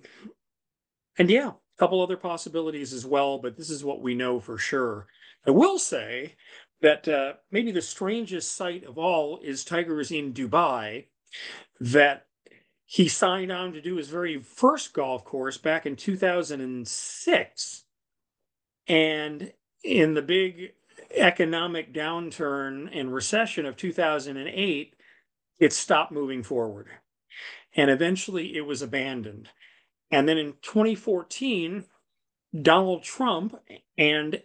and yeah, a couple other possibilities as well, but this is what we know for sure. I will say that uh, maybe the strangest sight of all is Tiger in Dubai, that he signed on to do his very first golf course back in 2006. And in the big economic downturn and recession of 2008, it stopped moving forward. And eventually it was abandoned. And then in 2014, Donald Trump and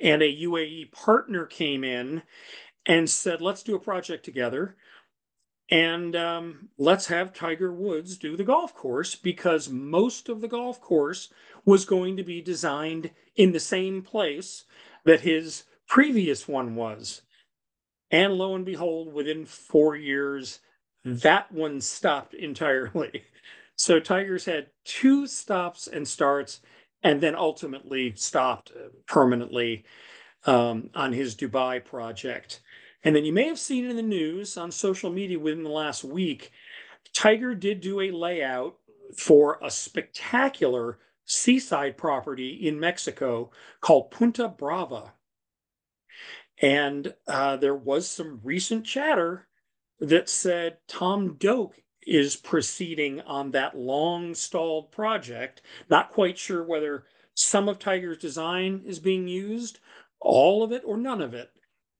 and a UAE partner came in and said, let's do a project together. And um, let's have Tiger Woods do the golf course because most of the golf course was going to be designed in the same place that his previous one was. And lo and behold, within four years, that one stopped entirely. *laughs* So Tigers had two stops and starts, and then ultimately stopped permanently um, on his Dubai project. And then you may have seen in the news on social media within the last week, Tiger did do a layout for a spectacular seaside property in Mexico called Punta Brava. And uh, there was some recent chatter that said Tom Doak is proceeding on that long stalled project. Not quite sure whether some of Tiger's design is being used, all of it or none of it.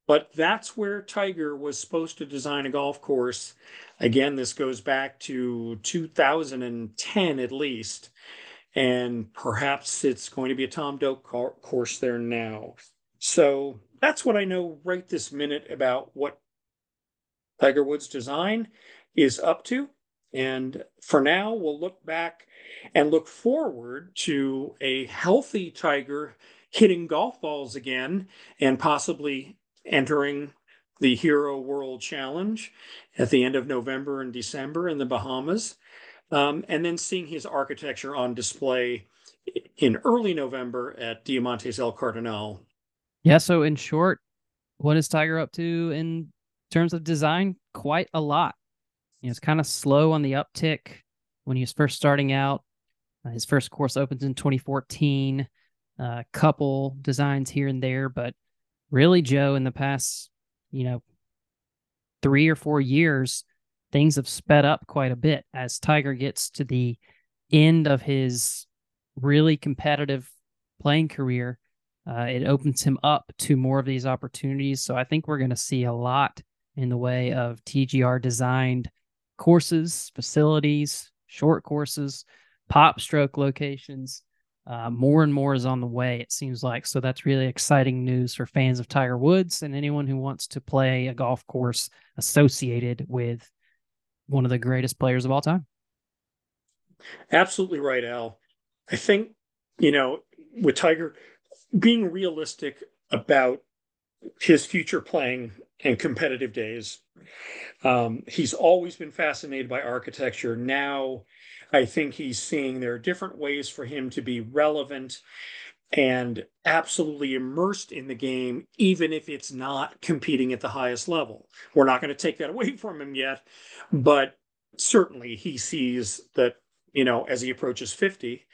But that's where Tiger was supposed to design a golf course. Again, this goes back to 2010 at least. And perhaps it's going to be a Tom Doak course there now. So that's what I know right this minute about what Tiger Woods design is up to. And for now, we'll look back and look forward to a healthy Tiger hitting golf balls again and possibly entering the Hero World Challenge at the end of November and December in the Bahamas. Um, and then seeing his architecture on display in early November at Diamantes El Cardonal. Yeah. So, in short, what is Tiger up to in terms of design? Quite a lot. You know, it's kind of slow on the uptick when he was first starting out. Uh, his first course opens in 2014. A uh, couple designs here and there, but really, Joe, in the past, you know, three or four years, things have sped up quite a bit as Tiger gets to the end of his really competitive playing career. Uh, it opens him up to more of these opportunities. So I think we're going to see a lot in the way of TGR designed courses, facilities, short courses, PopStroke locations. Uh, more and more is on the way, it seems like. So that's really exciting news for fans of Tiger Woods and anyone who wants to play a golf course associated with one of the greatest players of all time. Absolutely right, Al. I think, you know, with Tiger being realistic about his future playing and competitive days, um, he's always been fascinated by architecture. Now, I think he's seeing there are different ways for him to be relevant and absolutely immersed in the game, even if it's not competing at the highest level. We're not going to take that *laughs* away from him yet, but certainly he sees that you know, as he approaches 50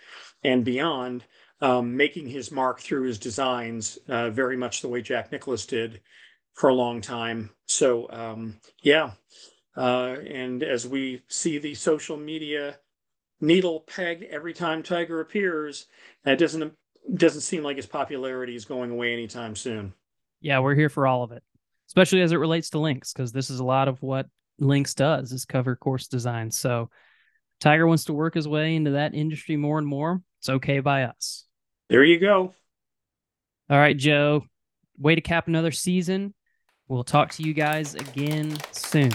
and beyond, um, making his mark through his designs, uh, very much the way Jack Nicklaus did for a long time. So, um, yeah. Uh, and as we see the social media needle pegged every time Tiger appears, That doesn't doesn't seem like his popularity is going away anytime soon. Yeah, we're here for all of it, especially as it relates to links, because this is a lot of what links does is cover course design. So Tiger wants to work his way into that industry more and more. It's okay by us. There you go. All right, Joe. Way to cap another season. We'll talk to you guys again soon.